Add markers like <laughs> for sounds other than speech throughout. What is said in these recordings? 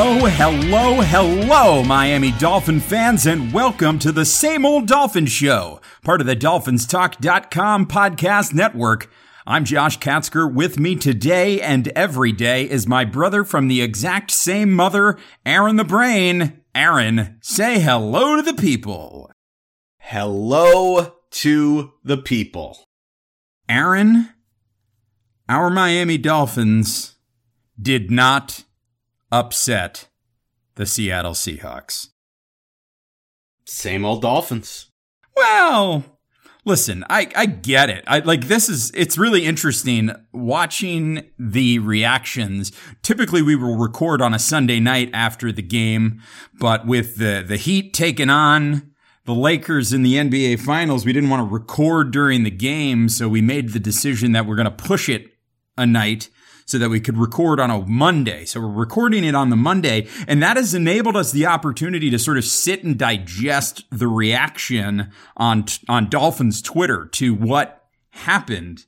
Hello, hello, hello, Miami Dolphin fans, and welcome to the Same Old Dolphin Show, part of the DolphinsTalk.com podcast network. I'm Josh Katzker. With me today and every day is my brother from the exact same mother, Aaron the Brain. Aaron, say hello to the people. Hello to the people. Aaron, our Miami Dolphins did not upset the Seattle Seahawks. Same old Dolphins. Well, listen, I, I get it. I like this is it's really interesting watching the reactions. Typically we will record on a Sunday night after the game, but with the the Heat taken on the Lakers in the NBA finals, we didn't want to record during the game, so we made the decision that we're going to push it a night so that we could record on a Monday. So we're recording it on the Monday, and that has enabled us the opportunity to sort of sit and digest the reaction on on Dolphins Twitter to what happened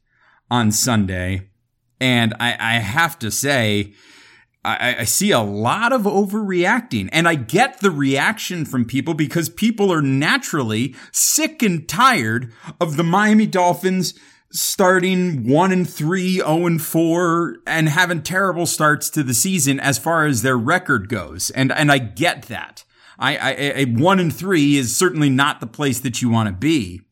on Sunday. And I, I have to say, I, I see a lot of overreacting, and I get the reaction from people because people are naturally sick and tired of the Miami Dolphins starting one and three, zero and four, and having terrible starts to the season as far as their record goes. And and I get that. I, I a one and three is certainly not the place that you want to be.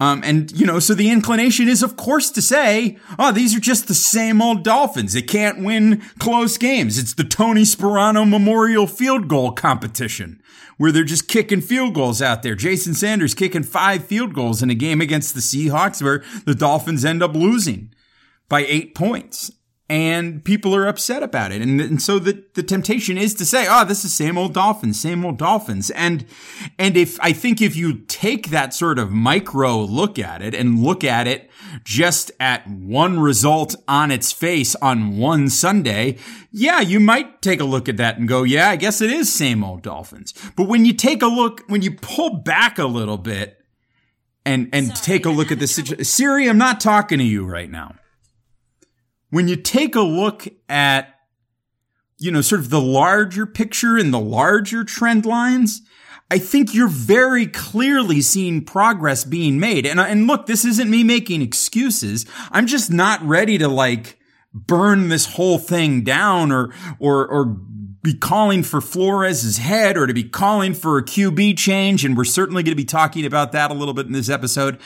Um, and you know, so the inclination is, of course, to say, "Oh, these are just the same old Dolphins. They can't win close games. It's the Tony Sparano Memorial Field Goal Competition, where they're just kicking field goals out there. Jason Sanders kicking five field goals in a game against the Seahawks, where the Dolphins end up losing by eight points." And people are upset about it. And, and so the, the temptation is to say, oh, this is same old Dolphins, same old Dolphins. And, and if, I think if you take that sort of micro look at it and look at it just at one result on its face on one Sunday, yeah, you might take a look at that and go, yeah, I guess it is same old Dolphins. But when you take a look, when you pull back a little bit and, and take a look at the situation, Siri, I'm not talking to you right now when you take a look at, you know, sort of the larger picture and the larger trend lines, I think you're very clearly seeing progress being made. And, and look, this isn't me making excuses. I'm just not ready to like burn this whole thing down or, or, or be calling for Flores's head or to be calling for a QB change. And we're certainly going to be talking about that a little bit in this episode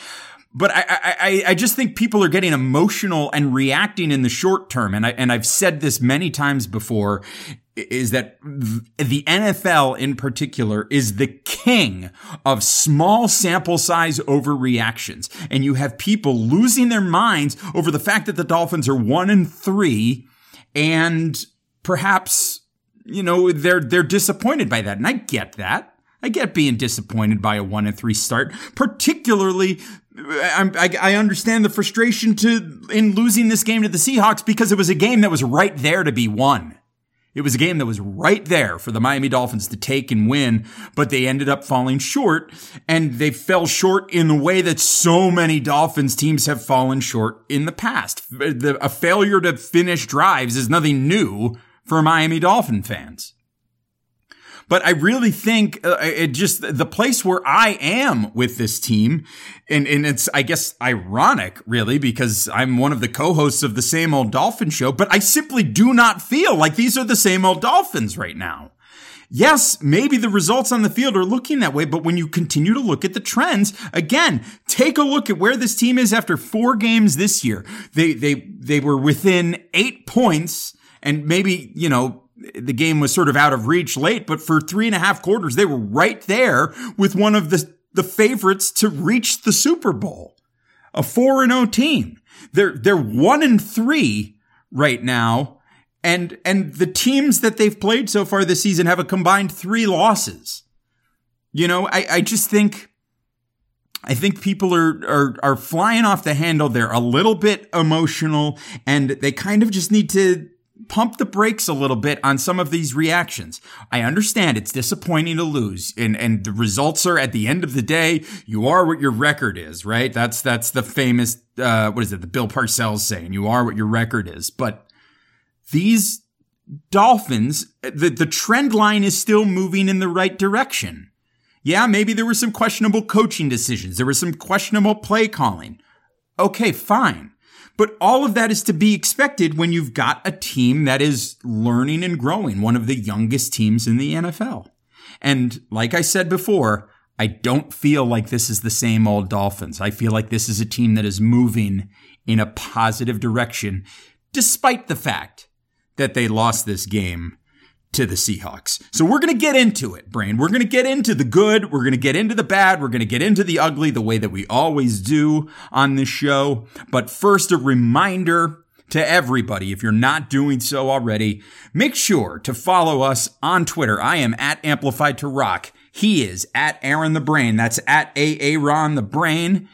but I, I, I just think people are getting emotional and reacting in the short term. And I, and I've said this many times before is that the NFL in particular is the king of small sample size overreactions. And you have people losing their minds over the fact that the Dolphins are one and three and perhaps, you know, they're, they're disappointed by that. And I get that. I get being disappointed by a one and three start, particularly I, I, understand the frustration to in losing this game to the Seahawks because it was a game that was right there to be won. It was a game that was right there for the Miami Dolphins to take and win, but they ended up falling short, and they fell short in the way that so many Dolphins teams have fallen short in the past. a failure to finish drives is nothing new for Miami Dolphin fans. But I really think uh, it just the place where I am with this team, and, and it's I guess ironic really because I'm one of the co-hosts of the same old Dolphin show, but I simply do not feel like these are the same old Dolphins right now. Yes, maybe the results on the field are looking that way, but when you continue to look at the trends, again, take a look at where this team is after four games this year. They, they, they were within eight points and maybe, you know, the game was sort of out of reach late, but for three and a half quarters, they were right there with one of the, the favorites to reach the Super Bowl. A 4 and 0 team. They're, they're one and three right now. And, and the teams that they've played so far this season have a combined three losses. You know, I, I just think, I think people are, are, are flying off the handle. They're a little bit emotional and they kind of just need to pump the brakes a little bit on some of these reactions. I understand it's disappointing to lose and, and the results are at the end of the day, you are what your record is, right? That's, that's the famous, uh, what is it? The Bill Parcells saying, you are what your record is. But these Dolphins, the, the trend line is still moving in the right direction. Yeah, maybe there were some questionable coaching decisions. There was some questionable play calling. Okay, fine. But all of that is to be expected when you've got a team that is learning and growing, one of the youngest teams in the NFL. And like I said before, I don't feel like this is the same old Dolphins. I feel like this is a team that is moving in a positive direction, despite the fact that they lost this game to the Seahawks. So we're going to get into it, Brain. We're going to get into the good. We're going to get into the bad. We're going to get into the ugly the way that we always do on this show. But first, a reminder to everybody, if you're not doing so already, make sure to follow us on Twitter. I am at Amplified to Rock. He is at Aaron the Brain. That's at AA Ron the Brain.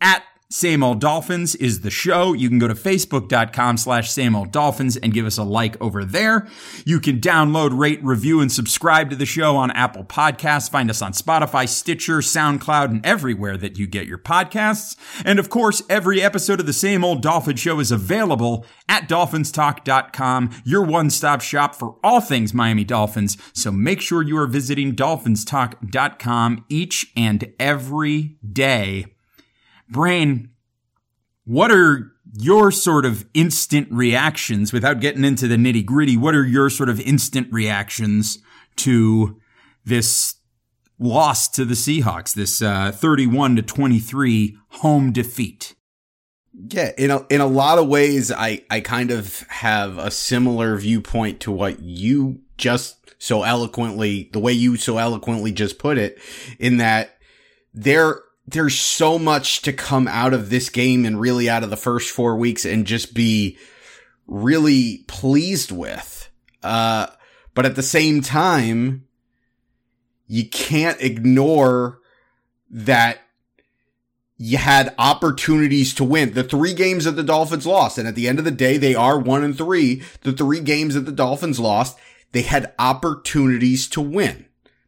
At same Old Dolphins is the show. You can go to facebook.com slash same old dolphins and give us a like over there. You can download, rate, review, and subscribe to the show on Apple Podcasts. Find us on Spotify, Stitcher, SoundCloud, and everywhere that you get your podcasts. And of course, every episode of the Same Old Dolphin Show is available at dolphinstalk.com, your one-stop shop for all things Miami Dolphins. So make sure you are visiting dolphinstalk.com each and every day Brain, what are your sort of instant reactions without getting into the nitty gritty? What are your sort of instant reactions to this loss to the Seahawks, this uh, 31 to 23 home defeat? Yeah, in a in a lot of ways, I I kind of have a similar viewpoint to what you just so eloquently, the way you so eloquently just put it, in that there there's so much to come out of this game and really out of the first four weeks and just be really pleased with. Uh, but at the same time, you can't ignore that you had opportunities to win. The three games that the Dolphins lost, and at the end of the day, they are one and three. The three games that the Dolphins lost, they had opportunities to win,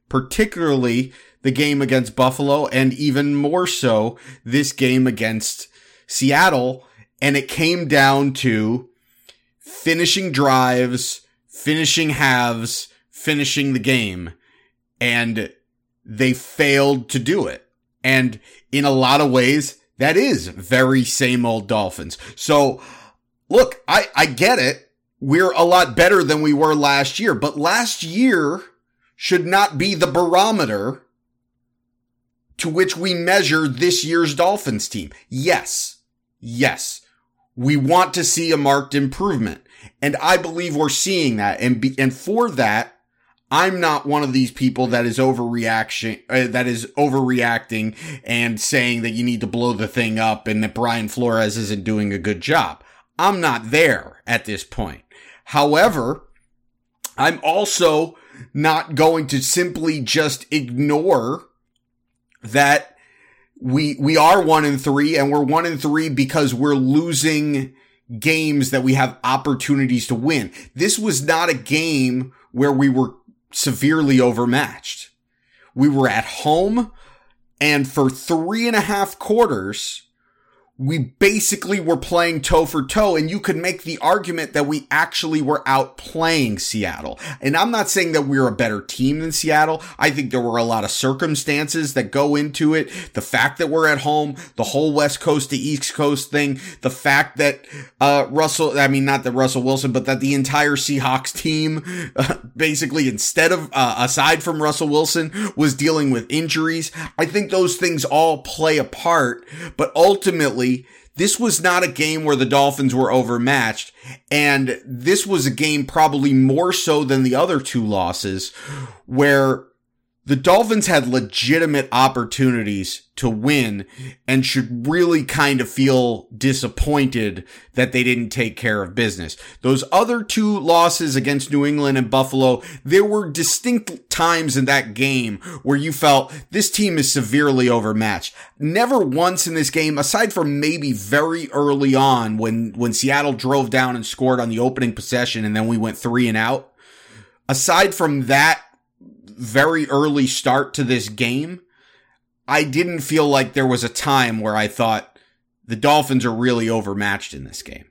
particularly the game against Buffalo and even more so this game against Seattle. And it came down to finishing drives, finishing halves, finishing the game. And they failed to do it. And in a lot of ways, that is very same old Dolphins. So look, I, I get it. We're a lot better than we were last year, but last year should not be the barometer to which we measure this year's Dolphins team. Yes. Yes. We want to see a marked improvement. And I believe we're seeing that. And be, and for that, I'm not one of these people that is overreaction, uh, that is overreacting and saying that you need to blow the thing up and that Brian Flores isn't doing a good job. I'm not there at this point. However, I'm also not going to simply just ignore that we we are one in three and we're one in three because we're losing games that we have opportunities to win. This was not a game where we were severely overmatched. We were at home and for three and a half quarters, we basically were playing toe for toe and you could make the argument that we actually were outplaying Seattle. And I'm not saying that we're a better team than Seattle. I think there were a lot of circumstances that go into it. The fact that we're at home, the whole West Coast to East Coast thing, the fact that, uh, Russell, I mean, not that Russell Wilson, but that the entire Seahawks team, uh, basically instead of, uh, aside from Russell Wilson was dealing with injuries. I think those things all play a part, but ultimately, this was not a game where the Dolphins were overmatched. And this was a game probably more so than the other two losses where the Dolphins had legitimate opportunities to win and should really kind of feel disappointed that they didn't take care of business. Those other two losses against New England and Buffalo, there were distinct times in that game where you felt this team is severely overmatched. Never once in this game, aside from maybe very early on when, when Seattle drove down and scored on the opening possession and then we went three and out. Aside from that very early start to this game, I didn't feel like there was a time where I thought the Dolphins are really overmatched in this game.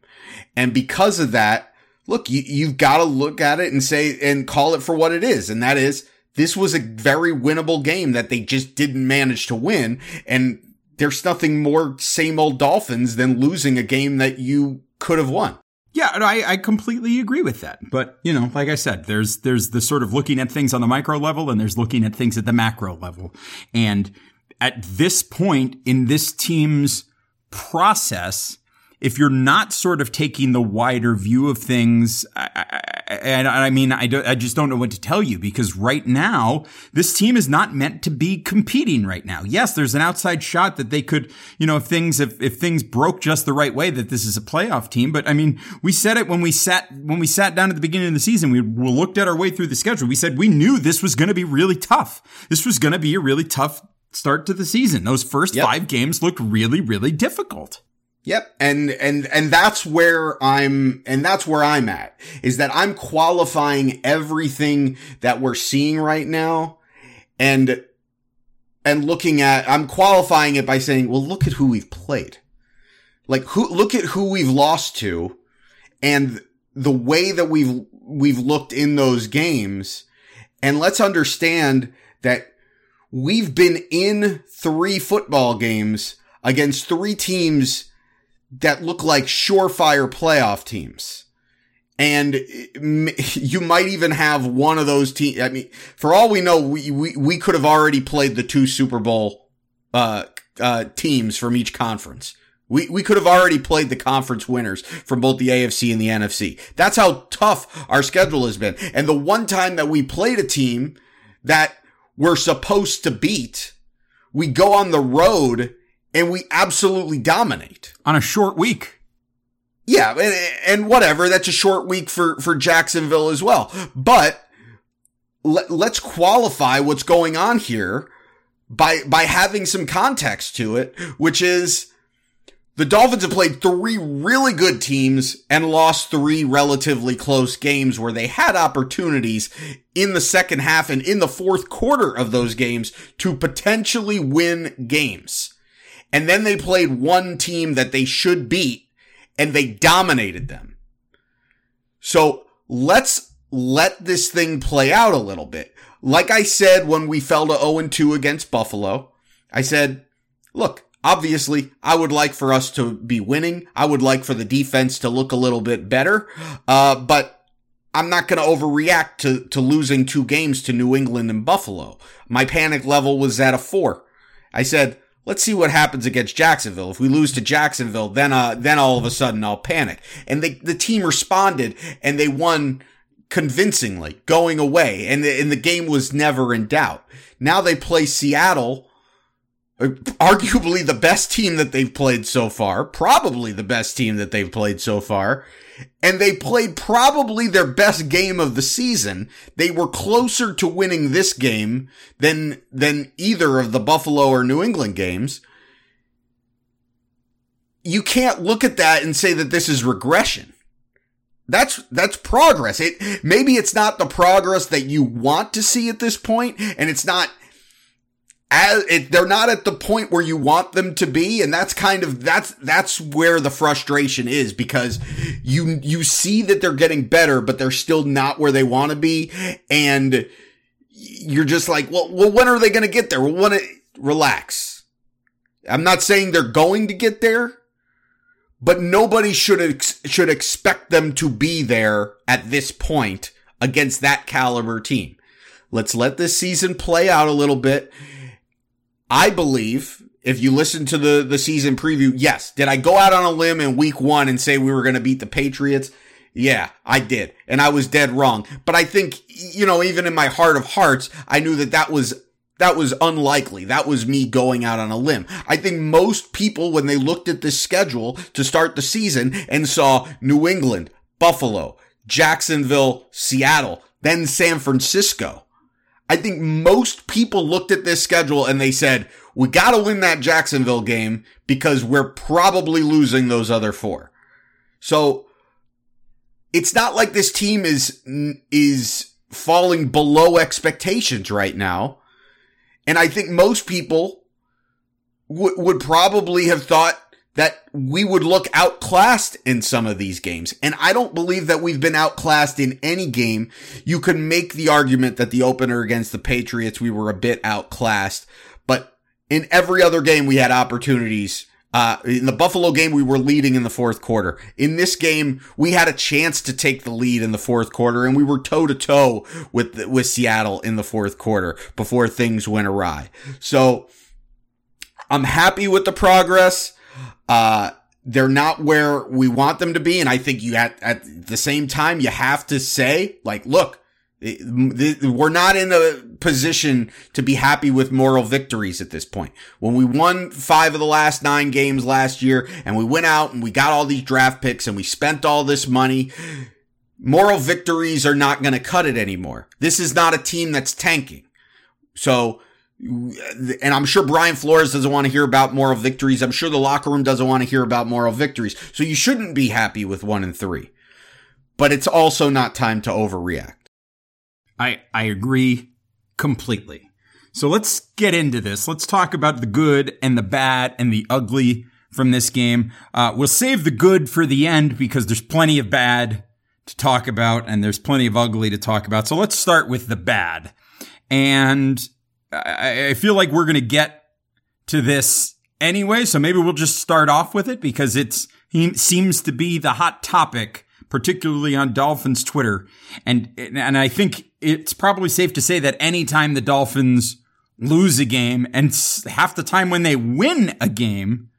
And because of that, look, you, you've got to look at it and say, and call it for what it is. And that is, this was a very winnable game that they just didn't manage to win. And there's nothing more same old Dolphins than losing a game that you could have won. Yeah, I, I completely agree with that. But you know, like I said, there's there's the sort of looking at things on the micro level, and there's looking at things at the macro level. And at this point in this team's process, if you're not sort of taking the wider view of things, I, I, and I mean, I, I just don't know what to tell you because right now, this team is not meant to be competing right now. Yes, there's an outside shot that they could, you know, if things, if, if things broke just the right way, that this is a playoff team. But I mean, we said it when we sat, when we sat down at the beginning of the season, we looked at our way through the schedule. We said we knew this was going to be really tough. This was going to be a really tough start to the season. Those first yep. five games looked really, really difficult. Yep. And, and, and that's where I'm, and that's where I'm at is that I'm qualifying everything that we're seeing right now and, and looking at, I'm qualifying it by saying, well, look at who we've played. Like who, look at who we've lost to and the way that we've, we've looked in those games. And let's understand that we've been in three football games against three teams that look like surefire playoff teams. And <laughs> you might even have one of those teams. I mean, for all we know, we, we, we could have already played the two Super Bowl, uh, uh, teams from each conference. We, we could have already played the conference winners from both the AFC and the NFC. That's how tough our schedule has been. And the one time that we played a team that we're supposed to beat, we go on the road and we absolutely dominate on a short week. Yeah, and, and whatever. That's a short week for for Jacksonville as well. But let, let's qualify what's going on here by by having some context to it, which is the Dolphins have played three really good teams and lost three relatively close games where they had opportunities in the second half and in the fourth quarter of those games to potentially win games. And then they played one team that they should beat and they dominated them. So let's let this thing play out a little bit. Like I said when we fell to 0 2 against Buffalo, I said, look, obviously I would like for us to be winning. I would like for the defense to look a little bit better. Uh, but I'm not going to overreact to, to losing two games to New England and Buffalo. My panic level was at a four. I said, let's see what happens against Jacksonville. If we lose to Jacksonville, then uh, then all of a sudden I'll panic. And they, the team responded and they won convincingly going away and the, and the game was never in doubt. Now they play Seattle, uh, arguably the best team that they've played so far, probably the best team that they've played so far and they played probably their best game of the season. They were closer to winning this game than, than either of the Buffalo or New England games. You can't look at that and say that this is regression. That's, that's progress. It, maybe it's not the progress that you want to see at this point, and it's not as it, they're not at the point where you want them to be. And that's kind of, that's, that's where the frustration is because you, you see that they're getting better, but they're still not where they want to be. And you're just like, well, well, when are they going to get there? Well, when it, relax. I'm not saying they're going to get there, but nobody should, ex- should expect them to be there at this point against that caliber team. Let's let this season play out a little bit I believe, if you listen to the, the season preview, yes. Did I go out on a limb in week one and say we were going to beat the Patriots? Yeah, I did. And I was dead wrong. But I think, you know, even in my heart of hearts, I knew that that was that was unlikely. That was me going out on a limb. I think most people, when they looked at this schedule to start the season and saw New England, Buffalo, Jacksonville, Seattle, then San Francisco, I think most people looked at this schedule and they said, we got to win that Jacksonville game because we're probably losing those other four. So it's not like this team is, is falling below expectations right now. And I think most people w- would probably have thought that we would look outclassed in some of these games. And I don't believe that we've been outclassed in any game. You can make the argument that the opener against the Patriots, we were a bit outclassed, but in every other game, we had opportunities. Uh, in the Buffalo game, we were leading in the fourth quarter. In this game, we had a chance to take the lead in the fourth quarter and we were toe to toe with, with Seattle in the fourth quarter before things went awry. So I'm happy with the progress. Uh, they're not where we want them to be. And I think you at, at the same time, you have to say like, look, we're not in a position to be happy with moral victories at this point. When we won five of the last nine games last year and we went out and we got all these draft picks and we spent all this money, moral victories are not going to cut it anymore. This is not a team that's tanking. So, and I'm sure Brian Flores doesn't want to hear about moral victories. I'm sure the locker room doesn't want to hear about moral victories. So you shouldn't be happy with one and three, but it's also not time to overreact. I, I agree completely. So let's get into this. Let's talk about the good and the bad and the ugly from this game. Uh, we'll save the good for the end because there's plenty of bad to talk about and there's plenty of ugly to talk about. So let's start with the bad. And I, I feel like we're going to get to this anyway. So maybe we'll just start off with it because it's, he seems to be the hot topic particularly on Dolphins Twitter. And, and I think it's probably safe to say that anytime the Dolphins lose a game and half the time when they win a game,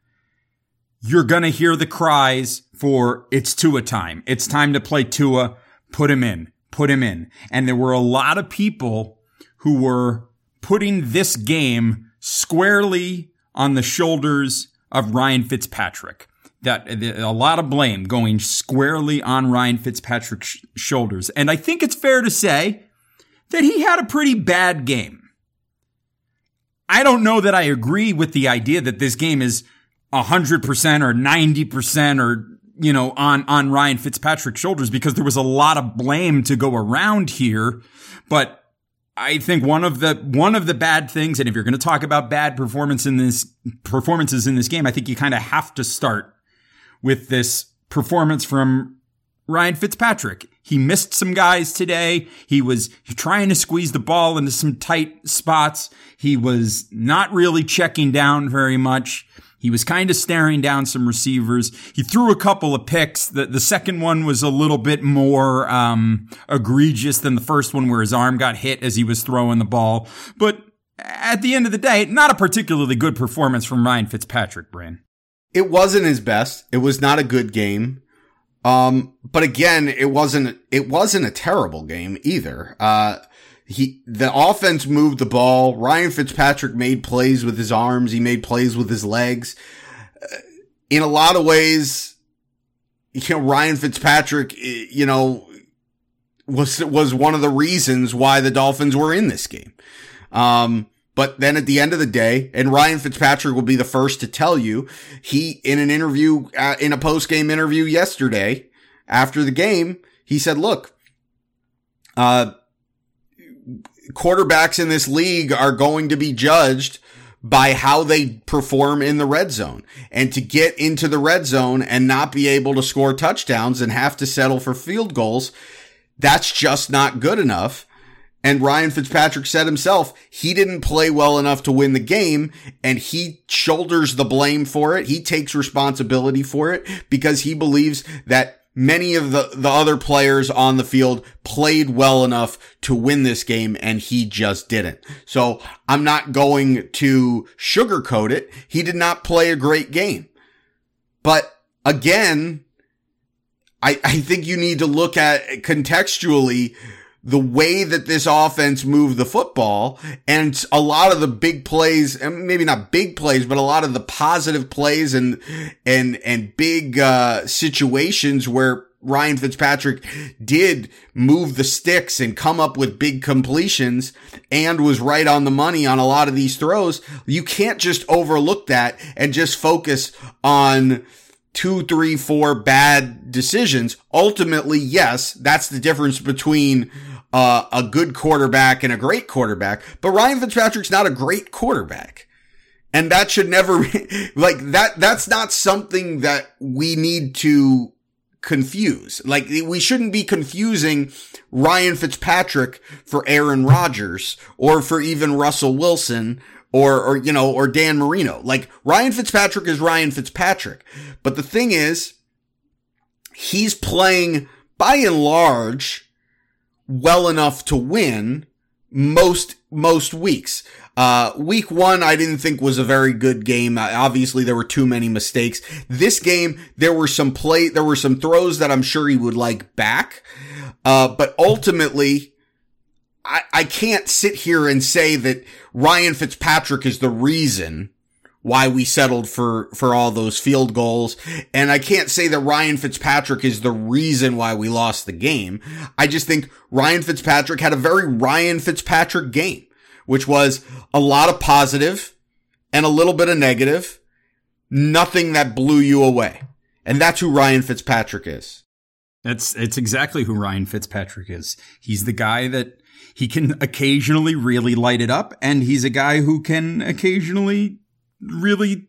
you're going to hear the cries for it's Tua time. It's time to play Tua. Put him in, put him in. And there were a lot of people who were putting this game squarely on the shoulders of Ryan Fitzpatrick that a lot of blame going squarely on Ryan Fitzpatrick's shoulders. And I think it's fair to say that he had a pretty bad game. I don't know that I agree with the idea that this game is 100% or 90% or you know on on Ryan Fitzpatrick's shoulders because there was a lot of blame to go around here, but I think one of the one of the bad things and if you're going to talk about bad performance in this performances in this game, I think you kind of have to start with this performance from Ryan Fitzpatrick. He missed some guys today. He was trying to squeeze the ball into some tight spots. He was not really checking down very much. He was kind of staring down some receivers. He threw a couple of picks. The, the second one was a little bit more um, egregious than the first one where his arm got hit as he was throwing the ball. But at the end of the day, not a particularly good performance from Ryan Fitzpatrick, Bran. It wasn't his best. It was not a good game. Um, but again, it wasn't, it wasn't a terrible game either. Uh, he, the offense moved the ball. Ryan Fitzpatrick made plays with his arms. He made plays with his legs. Uh, in a lot of ways, you know, Ryan Fitzpatrick, you know, was, was one of the reasons why the Dolphins were in this game. Um, but then at the end of the day, and Ryan Fitzpatrick will be the first to tell you, he, in an interview, uh, in a post game interview yesterday after the game, he said, look, uh, quarterbacks in this league are going to be judged by how they perform in the red zone. And to get into the red zone and not be able to score touchdowns and have to settle for field goals, that's just not good enough. And Ryan Fitzpatrick said himself, he didn't play well enough to win the game and he shoulders the blame for it. He takes responsibility for it because he believes that many of the, the other players on the field played well enough to win this game and he just didn't. So I'm not going to sugarcoat it. He did not play a great game. But again, I, I think you need to look at contextually the way that this offense moved the football and a lot of the big plays, maybe not big plays, but a lot of the positive plays and, and, and big, uh, situations where Ryan Fitzpatrick did move the sticks and come up with big completions and was right on the money on a lot of these throws. You can't just overlook that and just focus on two, three, four bad decisions. Ultimately, yes, that's the difference between uh, a good quarterback and a great quarterback. But Ryan Fitzpatrick's not a great quarterback. And that should never be <laughs> like that. That's not something that we need to confuse. Like we shouldn't be confusing Ryan Fitzpatrick for Aaron Rodgers or for even Russell Wilson or, or, you know, or Dan Marino. Like Ryan Fitzpatrick is Ryan Fitzpatrick. But the thing is, he's playing by and large well enough to win most most weeks. Uh, week one, I didn't think was a very good game. Uh, obviously, there were too many mistakes. This game, there were some play, there were some throws that I'm sure he would like back. Uh, but ultimately, I, I can't sit here and say that Ryan Fitzpatrick is the reason why we settled for, for all those field goals. And I can't say that Ryan Fitzpatrick is the reason why we lost the game. I just think Ryan Fitzpatrick had a very Ryan Fitzpatrick game, which was a lot of positive and a little bit of negative, nothing that blew you away. And that's who Ryan Fitzpatrick is. That's, it's exactly who Ryan Fitzpatrick is. He's the guy that he can occasionally really light it up and he's a guy who can occasionally really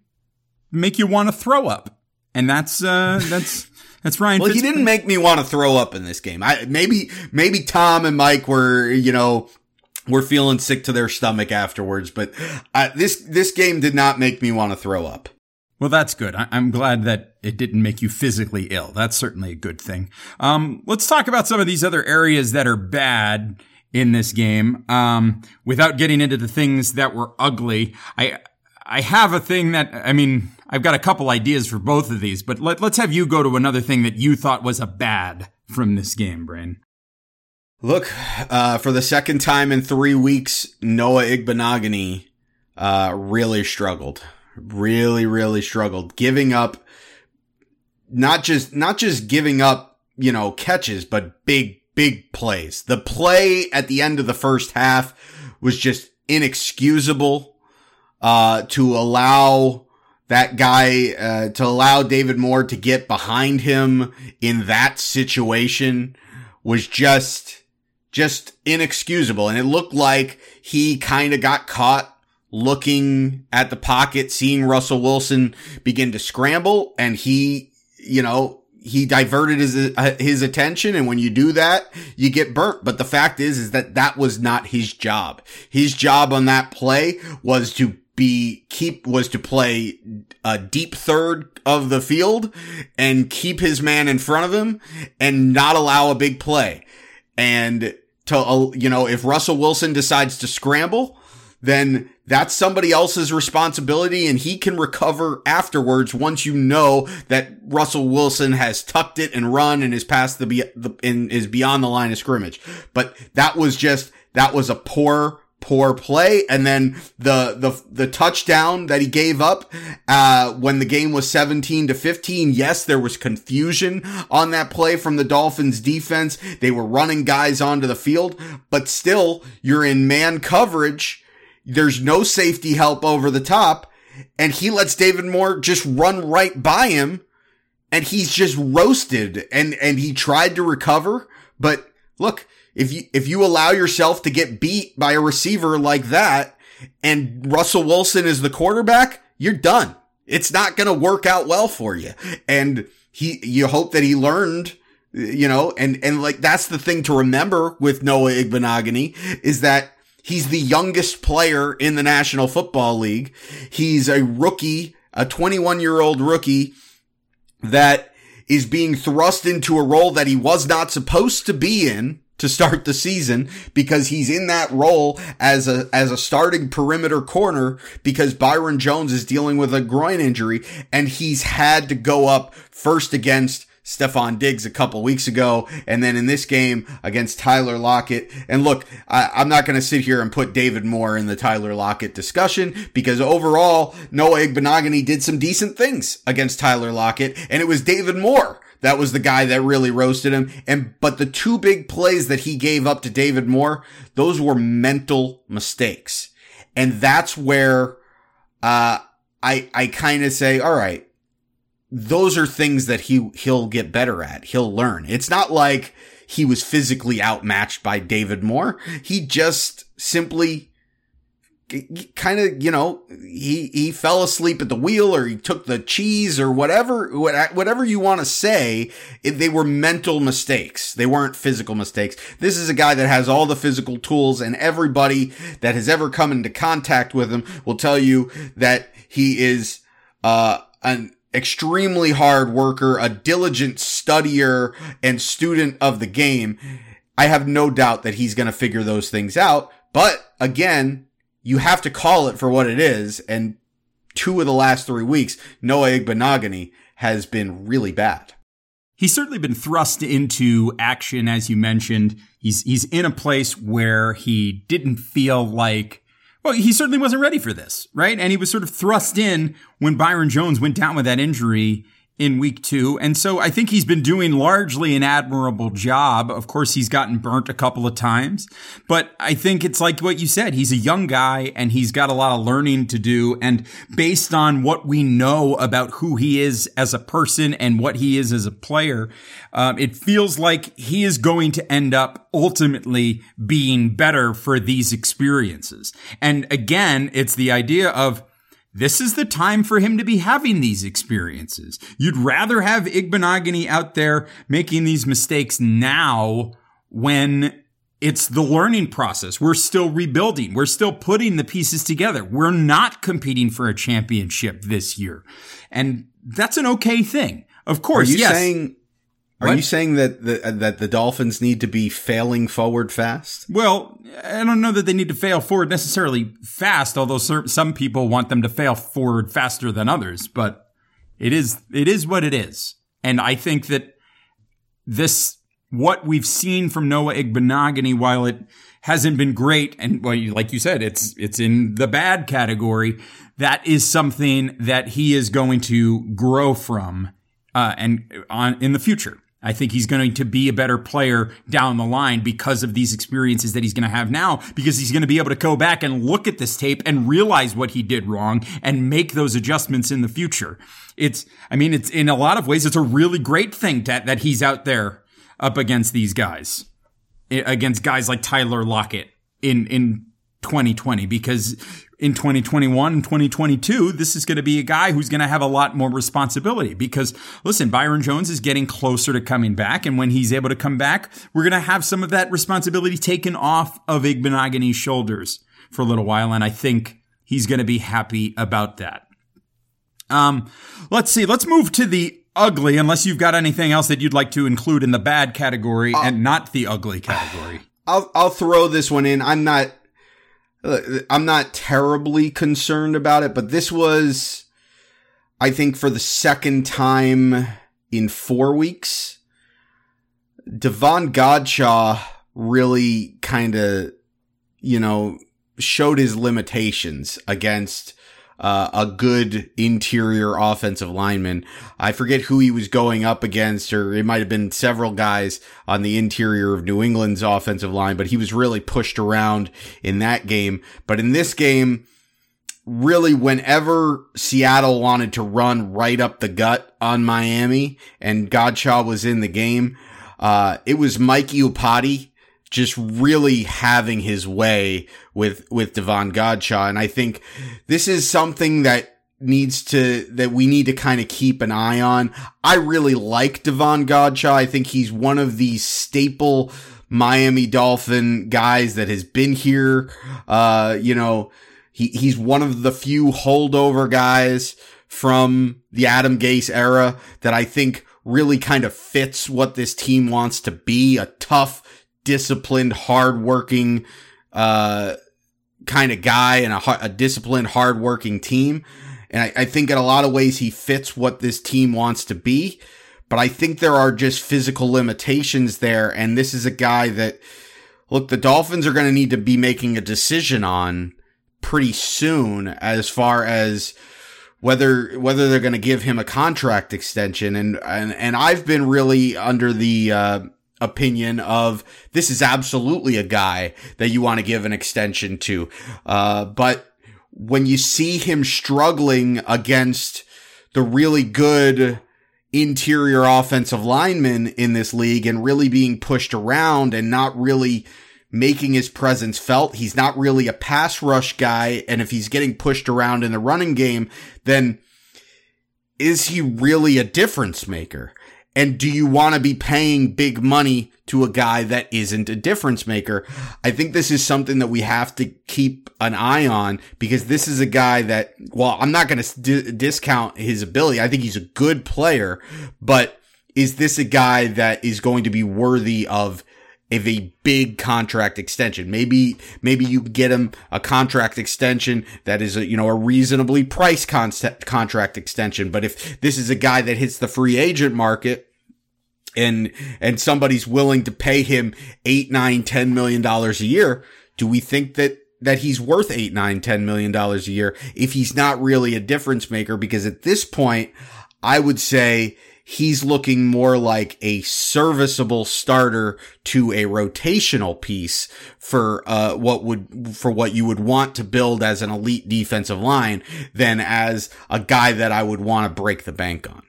make you want to throw up. And that's uh <laughs> that's that's Ryan. well, he didn't make me want to throw up in this game. I maybe maybe Tom and Mike were you know were feeling sick to their stomach afterwards, but uh, this this game did not make me want to throw up. Well, that's good. I- am glad that it didn't make you physically ill. That's certainly a good thing. Um, let's talk about some of these other areas that are bad in this game. Um, without getting into the things that were ugly, I I have a thing that, I mean, I've got a couple ideas for both of these, but let, us have you go to another thing that you thought was a bad from this game, Brain. Look, uh, for the second time in three weeks, Noah Igbinoghene, uh, really struggled. Really, really struggled. Giving up, not just, not just giving up, you know, catches, but big, big plays. The play at the end of the first half was just inexcusable uh, to allow that guy, uh, to allow David Moore to get behind him in that situation was just, just inexcusable. And it looked like he kind of got caught looking at the pocket, seeing Russell Wilson begin to scramble and he, you know, he diverted his uh, his attention. And when you do that you get burnt. But the fact is is that that was not his job. His job on that play was to be keep was to play a deep third of the field and keep his man in front of him and not allow a big play. And to uh, you know, if Russell Wilson decides to scramble, then that's somebody else's responsibility and he can recover afterwards once you know that Russell Wilson has tucked it and run and is past the, the and is beyond the line of scrimmage. But that was just that was a poor poor play. And then the, the, the touchdown that he gave up, uh, when the game was 17 to 15. Yes, there was confusion on that play from the Dolphins defense. They were running guys onto the field, but still you're in man coverage. There's no safety help over the top. And he lets David Moore just run right by him and he's just roasted and, and he tried to recover. But look, if you, if you allow yourself to get beat by a receiver like that and Russell Wilson is the quarterback, you're done. It's not going to work out well for you. And he, you hope that he learned, you know, and, and like that's the thing to remember with Noah Igbinoghene is that he's the youngest player in the National Football League. He's a rookie, a 21 year old rookie that is being thrust into a role that he was not supposed to be in to start the season because he's in that role as a as a starting perimeter corner because Byron Jones is dealing with a groin injury and he's had to go up first against Stefon Diggs a couple weeks ago, and then in this game against Tyler Lockett. And look, I, am not going to sit here and put David Moore in the Tyler Lockett discussion because overall, Noah Igbinoghene did some decent things against Tyler Lockett, and it was David Moore that was the guy that really roasted him. And, but the two big plays that he gave up to David Moore, those were mental mistakes. And that's where, uh, I, I kind of say, all right, those are things that he he'll get better at. He'll learn. It's not like he was physically outmatched by David Moore. He just simply kind of, you know, he he fell asleep at the wheel or he took the cheese or whatever whatever you want to say, they were mental mistakes. They weren't physical mistakes. This is a guy that has all the physical tools and everybody that has ever come into contact with him will tell you that he is uh an extremely hard worker, a diligent studier and student of the game. I have no doubt that he's going to figure those things out. But again, you have to call it for what it is. And two of the last three weeks, Noah Igbinoghene has been really bad. He's certainly been thrust into action, as you mentioned. He's, he's in a place where he didn't feel like well, he certainly wasn't ready for this, right? And he was sort of thrust in when Byron Jones went down with that injury in week two. And so I think he's been doing largely an admirable job. Of course, he's gotten burnt a couple of times, but I think it's like what you said. He's a young guy and he's got a lot of learning to do. And based on what we know about who he is as a person and what he is as a player, um, it feels like he is going to end up ultimately being better for these experiences. And again, it's the idea of this is the time for him to be having these experiences. You'd rather have Igbinoghene out there making these mistakes now when it's the learning process. We're still rebuilding. We're still putting the pieces together. We're not competing for a championship this year. And that's an okay thing. Of course, Are you yes. saying are what? you saying that the that the Dolphins need to be failing forward fast? Well, I don't know that they need to fail forward necessarily fast, although some people want them to fail forward faster than others, but it is it is what it is. And I think that this what we've seen from Noah Igbinoghene, while it hasn't been great, and well, like you said, it's it's in the bad category. That is something that he is going to grow from, uh, and on in the future. I think he's going to be a better player down the line because of these experiences that he's going to have now, because he's going to be able to go back and look at this tape and realize what he did wrong and make those adjustments in the future. It's, I mean, it's in a lot of ways, it's a really great thing that, that he's out there up against these guys, eh, against guys like Tyler Lockett in, in 2020, because in 2021 and 2022, this is going to be a guy who's going to have a lot more responsibility because listen, Byron Jones is getting closer to coming back. And when he's able to come back, we're going to have some of that responsibility taken off of Igbinoghene's shoulders for a little while. And I think he's going to be happy about that. Um, let's see. Let's move to the ugly, unless you've got anything else that you'd like to include in the bad category uh, and not the ugly category. I'll, I'll throw this one in. I'm not I'm not terribly concerned about it, but this was, I think, for the second time in four weeks, Davon Godchaux really kind of, you know, showed his limitations against uh, a good interior offensive lineman. I forget who he was going up against, or it might have been several guys on the interior of New England's offensive line, but he was really pushed around in that game. But in this game, really whenever Seattle wanted to run right up the gut on Miami and Godchaux was in the game, uh, it was Mike Iupati just really having his way with with Davon Godchaux. And I think this is something that needs to that we need to kind of keep an eye on. I really like Davon Godchaux. I think he's one of these staple Miami Dolphin guys that has been here. Uh, you know, he he's one of the few holdover guys from the Adam Gase era that I think really kind of fits what this team wants to be a tough, disciplined, hardworking, uh, kind of guy and a, a disciplined, hardworking team. And I, I think in a lot of ways he fits what this team wants to be. But I think there are just physical limitations there. And this is a guy that, look, the Dolphins are going to need to be making a decision on pretty soon as far as whether whether they're going to give him a contract extension and and and I've been really under the uh, opinion of this is absolutely a guy that you want to give an extension to uh, but when you see him struggling against the really good interior offensive linemen in this league and really being pushed around and not really making his presence felt. He's not really a pass rush guy. And if he's getting pushed around in the running game, then is he really a difference maker? And do you want to be paying big money to a guy that isn't a difference maker? I think this is something that we have to keep an eye on because this is a guy that, well, I'm not going to d- discount his ability. I think he's a good player, but is this a guy that is going to be worthy of of a big contract extension. Maybe, maybe you get him a contract extension that is a, you know, a reasonably priced con- contract extension. But if this is a guy that hits the free agent market, and and somebody's willing to pay him eight, nine, ten million dollars a year, do we think that that he's worth eight, nine, ten million dollars a year if he's not really a difference maker? Because at this point, I would say he's looking more like a serviceable starter to a rotational piece for uh, what would for what you would want to build as an elite defensive line than as a guy that I would want to break the bank on.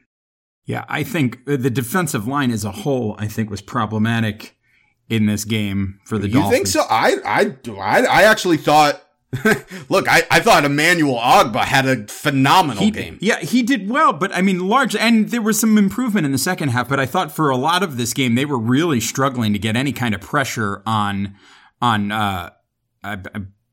Yeah, I think the defensive line as a whole, I think, was problematic in this game for the you Dolphins. You think so? I I I, I actually thought <laughs> Look, I, I thought Emmanuel Ogbah had a phenomenal he, game. Yeah, he did well, but I mean, large, and there was some improvement in the second half. But I thought for a lot of this game, they were really struggling to get any kind of pressure on on uh, uh,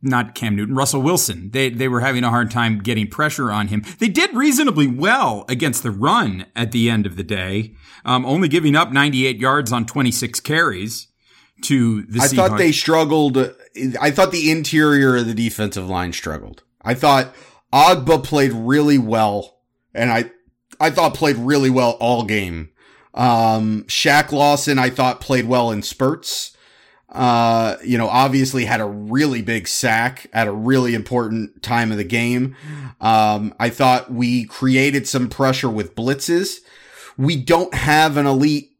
not Cam Newton, Russell Wilson. They they were having a hard time getting pressure on him. They did reasonably well against the run at the end of the day, um, only giving up 98 yards on 26 carries to the. I Seahawks. thought they struggled. I thought the interior of the defensive line struggled. I thought Ogbah played really well, and I I thought played really well all game. Um, Shaq Lawson, I thought played well in spurts. Uh, you know, obviously had a really big sack at a really important time of the game. Um, I thought we created some pressure with blitzes. We don't have an elite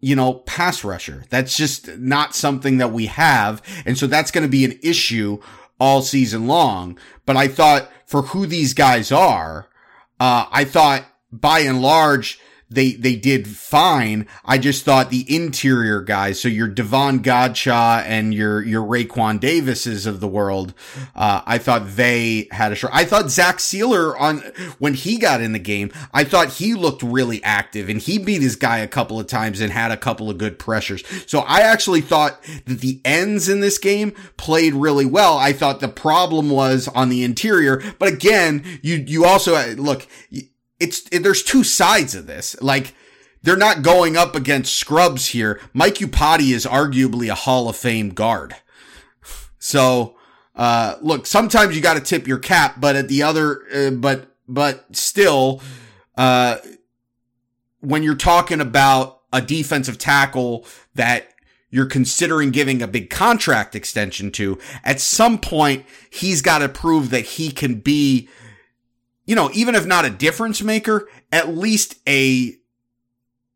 you know, pass rusher. That's just not something that we have. And so that's going to be an issue all season long. But I thought for who these guys are, uh, I thought by and large, they they did fine. I just thought the interior guys, so your Davon Godchaux and your your Raekwon Davises of the world, uh, I thought they had a short. I thought Zach Sieler on when he got in the game, I thought he looked really active and he beat his guy a couple of times and had a couple of good pressures. So I actually thought that the ends in this game played really well. I thought the problem was on the interior, but again, you you also look it's it, there's two sides of this. Like they're not going up against scrubs here. Mike Iupati is arguably a Hall of Fame guard. So uh, look, sometimes you got to tip your cap, but at the other, uh, but but still, uh, when you're talking about a defensive tackle that you're considering giving a big contract extension to, at some point he's got to prove that he can be you know, even if not a difference maker, at least a,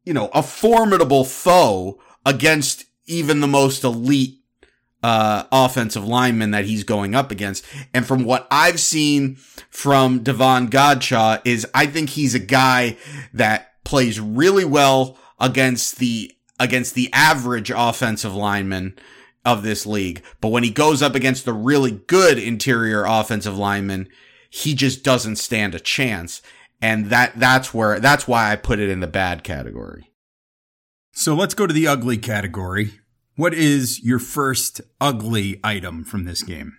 you know, a formidable foe against even the most elite uh, offensive lineman that he's going up against. And from what I've seen from Davon Godchaux is I think he's a guy that plays really well against the against the average offensive lineman of this league. But when he goes up against the really good interior offensive lineman, he just doesn't stand a chance. And that, that's where, that's why I put it in the bad category. So let's go to the ugly category. What is your first ugly item from this game?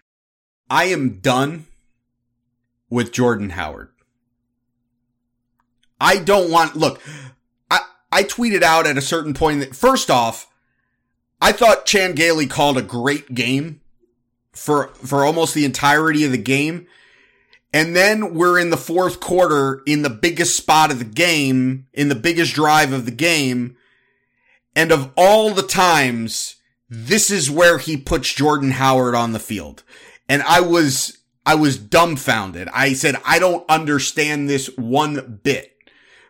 I am done with Jordan Howard. I don't want, look, I, I tweeted out at a certain point that first off, I thought Chan Gailey called a great game for for almost the entirety of the game. And then we're in the fourth quarter in the biggest spot of the game, in the biggest drive of the game. And of all the times, this is where he puts Jordan Howard on the field. And I was, I was dumbfounded. I said, I don't understand this one bit.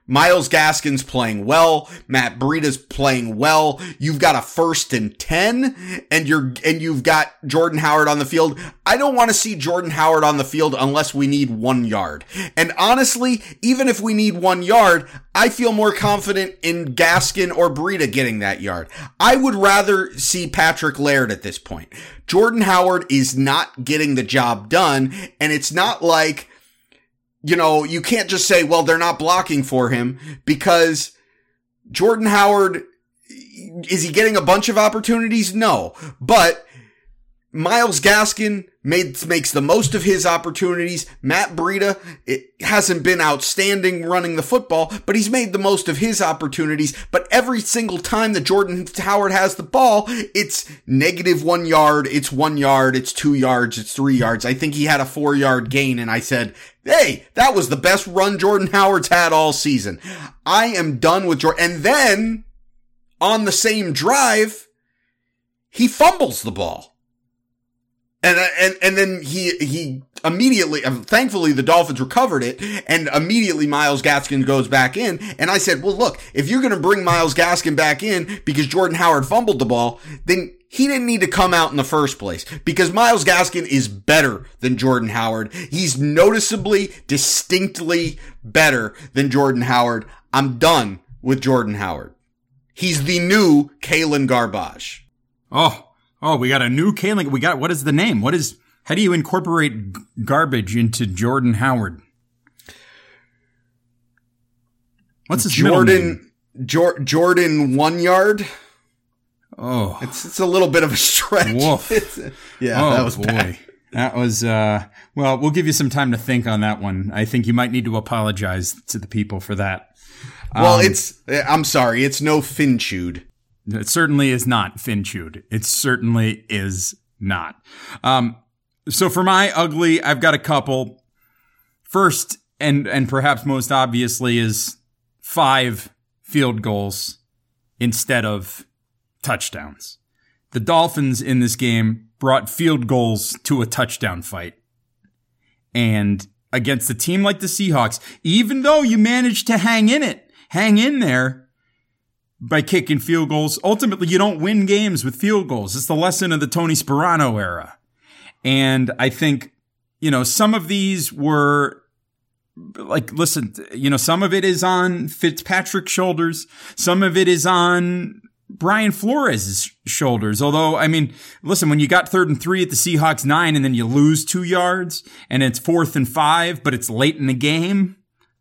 Myles Gaskin's playing well. Matt Breida's playing well. You've got a first and 10 and you're, and you've got Jordan Howard on the field. I don't want to see Jordan Howard on the field unless we need one yard. And honestly, even if we need one yard, I feel more confident in Gaskin or Breida getting that yard. I would rather see Patrick Laird at this point. Jordan Howard is not getting the job done. And it's not like, you know, you can't just say, well, they're not blocking for him because Jordan Howard, is he getting a bunch of opportunities? No, but Myles Gaskin made, makes the most of his opportunities. Matt Breida, it hasn't been outstanding running the football, but he's made the most of his opportunities. But every single time that Jordan Howard has the ball, it's negative one yard, it's one yard, it's two yards, it's three yards. I think he had a four yard gain and I said, Hey, that was the best run Jordan Howard's had all season. I am done with Jordan. And then on the same drive, he fumbles the ball. And, uh, and, and then he, he immediately, um, thankfully the Dolphins recovered it and immediately Myles Gaskin goes back in. And I said, well, look, if you're going to bring Myles Gaskin back in because Jordan Howard fumbled the ball, then he didn't need to come out in the first place because Myles Gaskin is better than Jordan Howard. He's noticeably, distinctly better than Jordan Howard. I'm done with Jordan Howard. He's the new Kalen Garbage. Oh, oh, we got a new Kalen. We got, what is the name? What is, how do you incorporate g- garbage into Jordan Howard? What's his? Jordan, Jor- Jordan one yard. Oh, It's, it's a little bit of a stretch. <laughs> Yeah, oh that was boy. bad. That was, uh, well, we'll give you some time to think on that one. I think you might need to apologize to the people for that. Well, Um, it's, I'm sorry, it's no Finchud. It certainly is not Finchud. It certainly is not. Um, so for my ugly, I've got a couple. First, and and perhaps most obviously, is five field goals instead of touchdowns. The Dolphins in this game brought field goals to a touchdown fight. And against a team like the Seahawks, even though you managed to hang in it, hang in there, by kicking field goals. Ultimately, you don't win games with field goals. It's the lesson of the Tony Sparano era. And I think, you know, some of these were like, listen, you know, some of it is on Fitzpatrick's shoulders. Some of it is on Brian Flores' shoulders. Although, I mean, listen, when you got third and three at the Seahawks nine and then you lose two yards and it's fourth and five, but it's late in the game.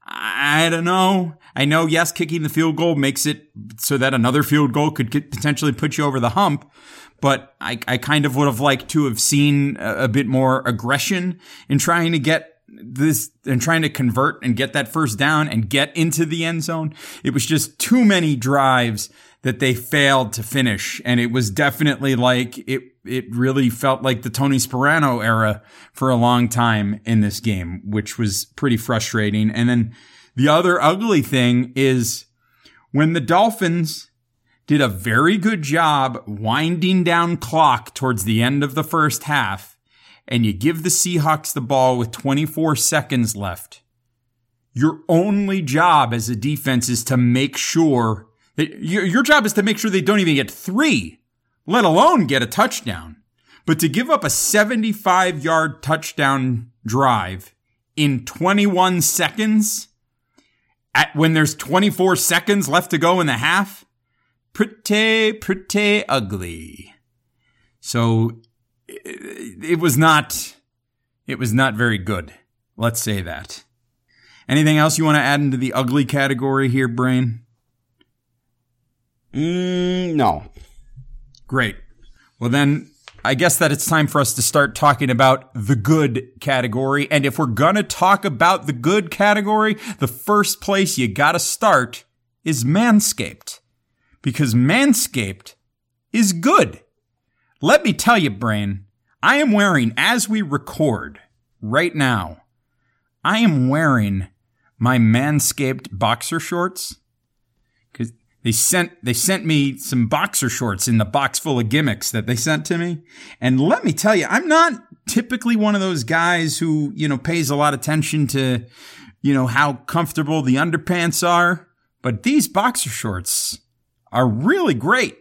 I don't know. I know, yes, kicking the field goal makes it so that another field goal could get, potentially put you over the hump. But I, I kind of would have liked to have seen a, a bit more aggression in trying to get this and trying to convert and get that first down and get into the end zone. It was just too many drives that they failed to finish. And it was definitely like it, it really felt like the Tony Sparano era for a long time in this game, which was pretty frustrating. And then the other ugly thing is when the Dolphins did a very good job winding down clock towards the end of the first half and you give the Seahawks the ball with 24 seconds left. Your only job as a defense is to make sure that your, your job is to make sure they don't even get three, let alone get a touchdown. But to give up a 75 yard touchdown drive in 21 seconds at when there's 24 seconds left to go in the half, pretty, pretty ugly. So it, it was not, it was not very good. Let's say that. Anything else you want to add into the ugly category here, Brain? Mm, no. Great. Well, then I guess that it's time for us to start talking about the good category. And if we're going to talk about the good category, the first place you got to start is Manscaped. Because Manscaped is good. Let me tell you, Brain, I am wearing, as we record right now, I am wearing my Manscaped boxer shorts. They sent, they sent me some boxer shorts in the box full of gimmicks that they sent to me. And let me tell you, I'm not typically one of those guys who, you know, pays a lot of attention to, you know, how comfortable the underpants are. But these boxer shorts are really great.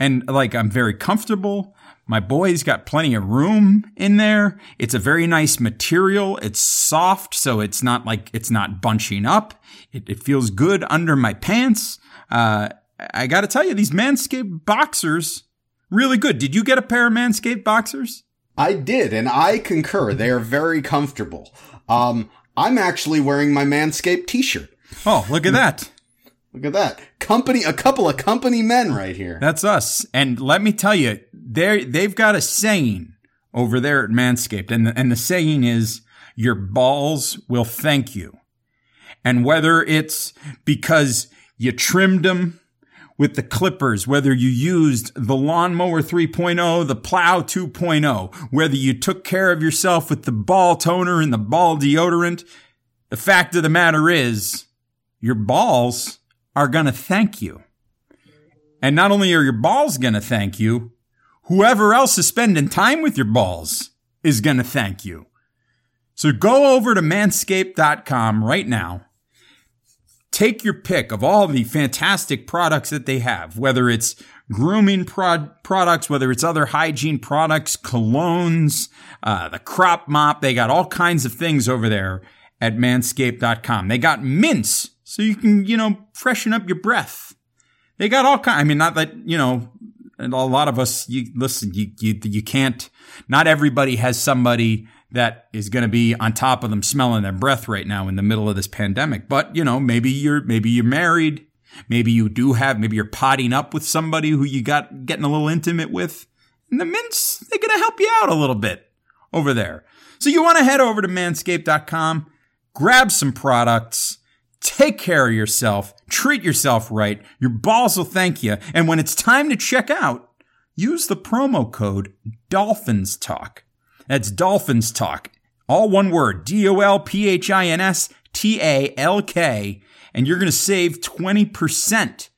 And like, I'm very comfortable. My boy's got plenty of room in there. It's a very nice material. It's soft, so it's not like it's not bunching up. It, it feels good under my pants. Uh, I got to tell you, these Manscaped boxers, really good. Did you get a pair of Manscaped boxers? I did, and I concur. They are very comfortable. Um, I'm actually wearing my Manscaped t-shirt. Oh, look at that. Look at that. Company, a couple of company men right here. That's us. And let me tell you, they they've got a saying over there at Manscaped, and the, and the saying is, "Your balls will thank you." And whether it's because you trimmed them with the clippers, whether you used the lawnmower 3.0, the plow 2.0, whether you took care of yourself with the ball toner and the ball deodorant, the fact of the matter is, your balls are going to thank you. And not only are your balls going to thank you, whoever else is spending time with your balls is going to thank you. So go over to manscaped.com right now. Take your pick of all the fantastic products that they have, whether it's grooming prod- products, whether it's other hygiene products, colognes, uh, the crop mop. They got all kinds of things over there at manscaped.com. They got mints so you can, you know, freshen up your breath. They got all kind. I mean, not that, you know, and a lot of us, you listen, you, you, you can't, not everybody has somebody that is going to be on top of them smelling their breath right now in the middle of this pandemic. But, you know, maybe you're, maybe you're married. Maybe you do have, maybe you're potting up with somebody who you got getting a little intimate with. And the mints, they're going to help you out a little bit over there. So you want to head over to manscaped.com, grab some products, take care of yourself, treat yourself right. Your balls will thank you. And when it's time to check out, use the promo code Dolphins Talk. That's Dolphins Talk. All one word. D-O-L-P-H-I-N-S T-A-L-K. And you're going to save 20%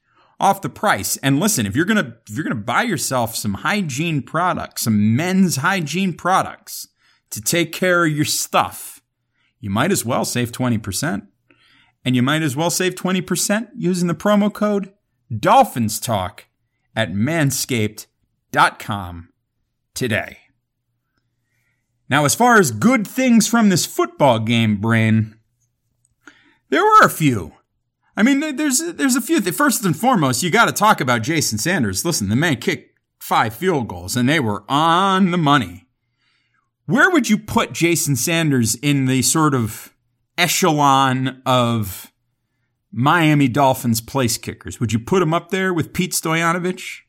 off the price. And listen, if you're going to, if you're going to buy yourself some hygiene products, some men's hygiene products to take care of your stuff, you might as well save 20%. And you might as well save 20% using the promo code Dolphins Talk at manscaped.com today. Now, as far as good things from this football game, Brain, there were a few. I mean, there's there's a few. First and foremost, you got to talk about Jason Sanders. Listen, the man kicked five field goals, and they were on the money. Where would you put Jason Sanders in the sort of echelon of Miami Dolphins place kickers? Would you put him up there with Pete Stoyanovich?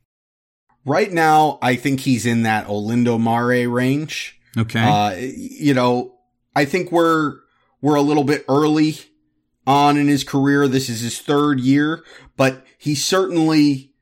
Right now, I think he's in that Olindo Mare range. Okay. Uh, you know, I think we're, we're a little bit early on in his career. This is his third year, but he certainly,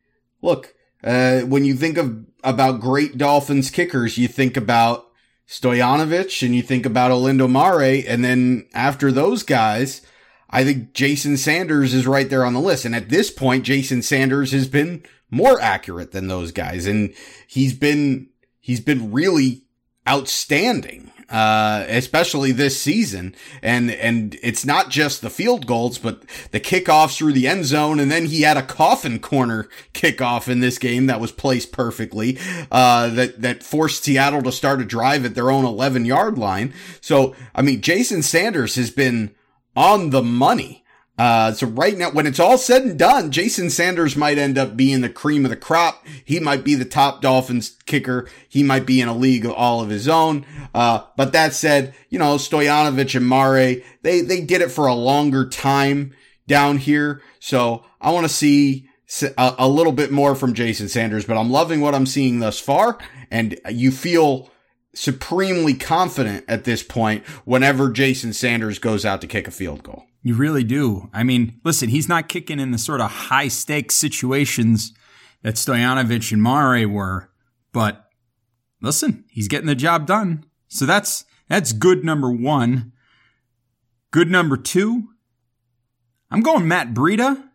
look, uh, when you think of, about great Dolphins kickers, you think about Stoyanovich and you think about Olindo Mare. And then after those guys, I think Jason Sanders is right there on the list. And at this point, Jason Sanders has been more accurate than those guys. And he's been, he's been really outstanding, uh, especially this season. And, and it's not just the field goals, but the kickoffs through the end zone. And then he had a coffin corner kickoff in this game that was placed perfectly, uh, that, that forced Seattle to start a drive at their own 11 yard line. So, I mean, Jason Sanders has been on the money. Uh, so right now, when it's all said and done, Jason Sanders might end up being the cream of the crop. He might be the top Dolphins kicker. He might be in a league of all of his own. Uh, but that said, you know, Stoyanovich and Mare, they, they did it for a longer time down here. So I want to see a, a little bit more from Jason Sanders, but I'm loving what I'm seeing thus far. And you feel supremely confident at this point whenever Jason Sanders goes out to kick a field goal. You really do. I mean, listen, he's not kicking in the sort of high stakes situations that Stoyanovich and Mare were, but listen, he's getting the job done. So that's that's good number one. Good number two. I'm going Matt Breida.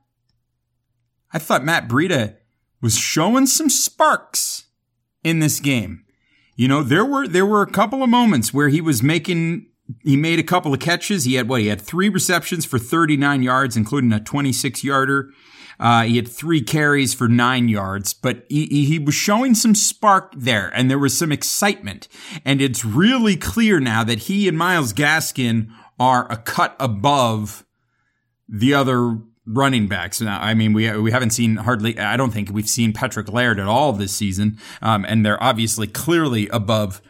I thought Matt Breida was showing some sparks in this game. You know, there were there were a couple of moments where he was making he made a couple of catches. He had what? He had three receptions for 39 yards, including a 26 yarder. Uh, he had three carries for nine yards, but he, he was showing some spark there and there was some excitement. And it's really clear now that he and Myles Gaskin are a cut above the other running backs. Now, I mean, we we haven't seen hardly. I don't think we've seen Patrick Laird at all this season, um, and they're obviously clearly above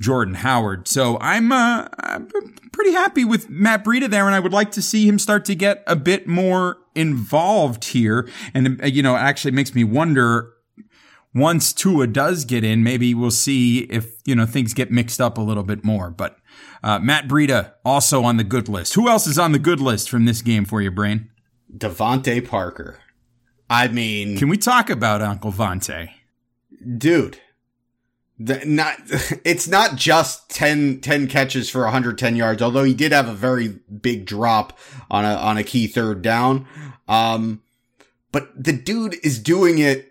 Jordan Howard. So I'm, uh, I'm pretty happy with Matt Breida there, and I would like to see him start to get a bit more involved here. And uh, you know, it actually makes me wonder. Once Tua does get in, maybe we'll see if you know things get mixed up a little bit more. But uh, Matt Breida also on the good list. Who else is on the good list from this game for you, Brain? DeVante Parker. I mean, Can we talk about Uncle Vontae? dude, the, not <laughs> it's not just 10, 10 catches for 110 yards, although he did have a very big drop on a on a key third down. Um, but the dude is doing it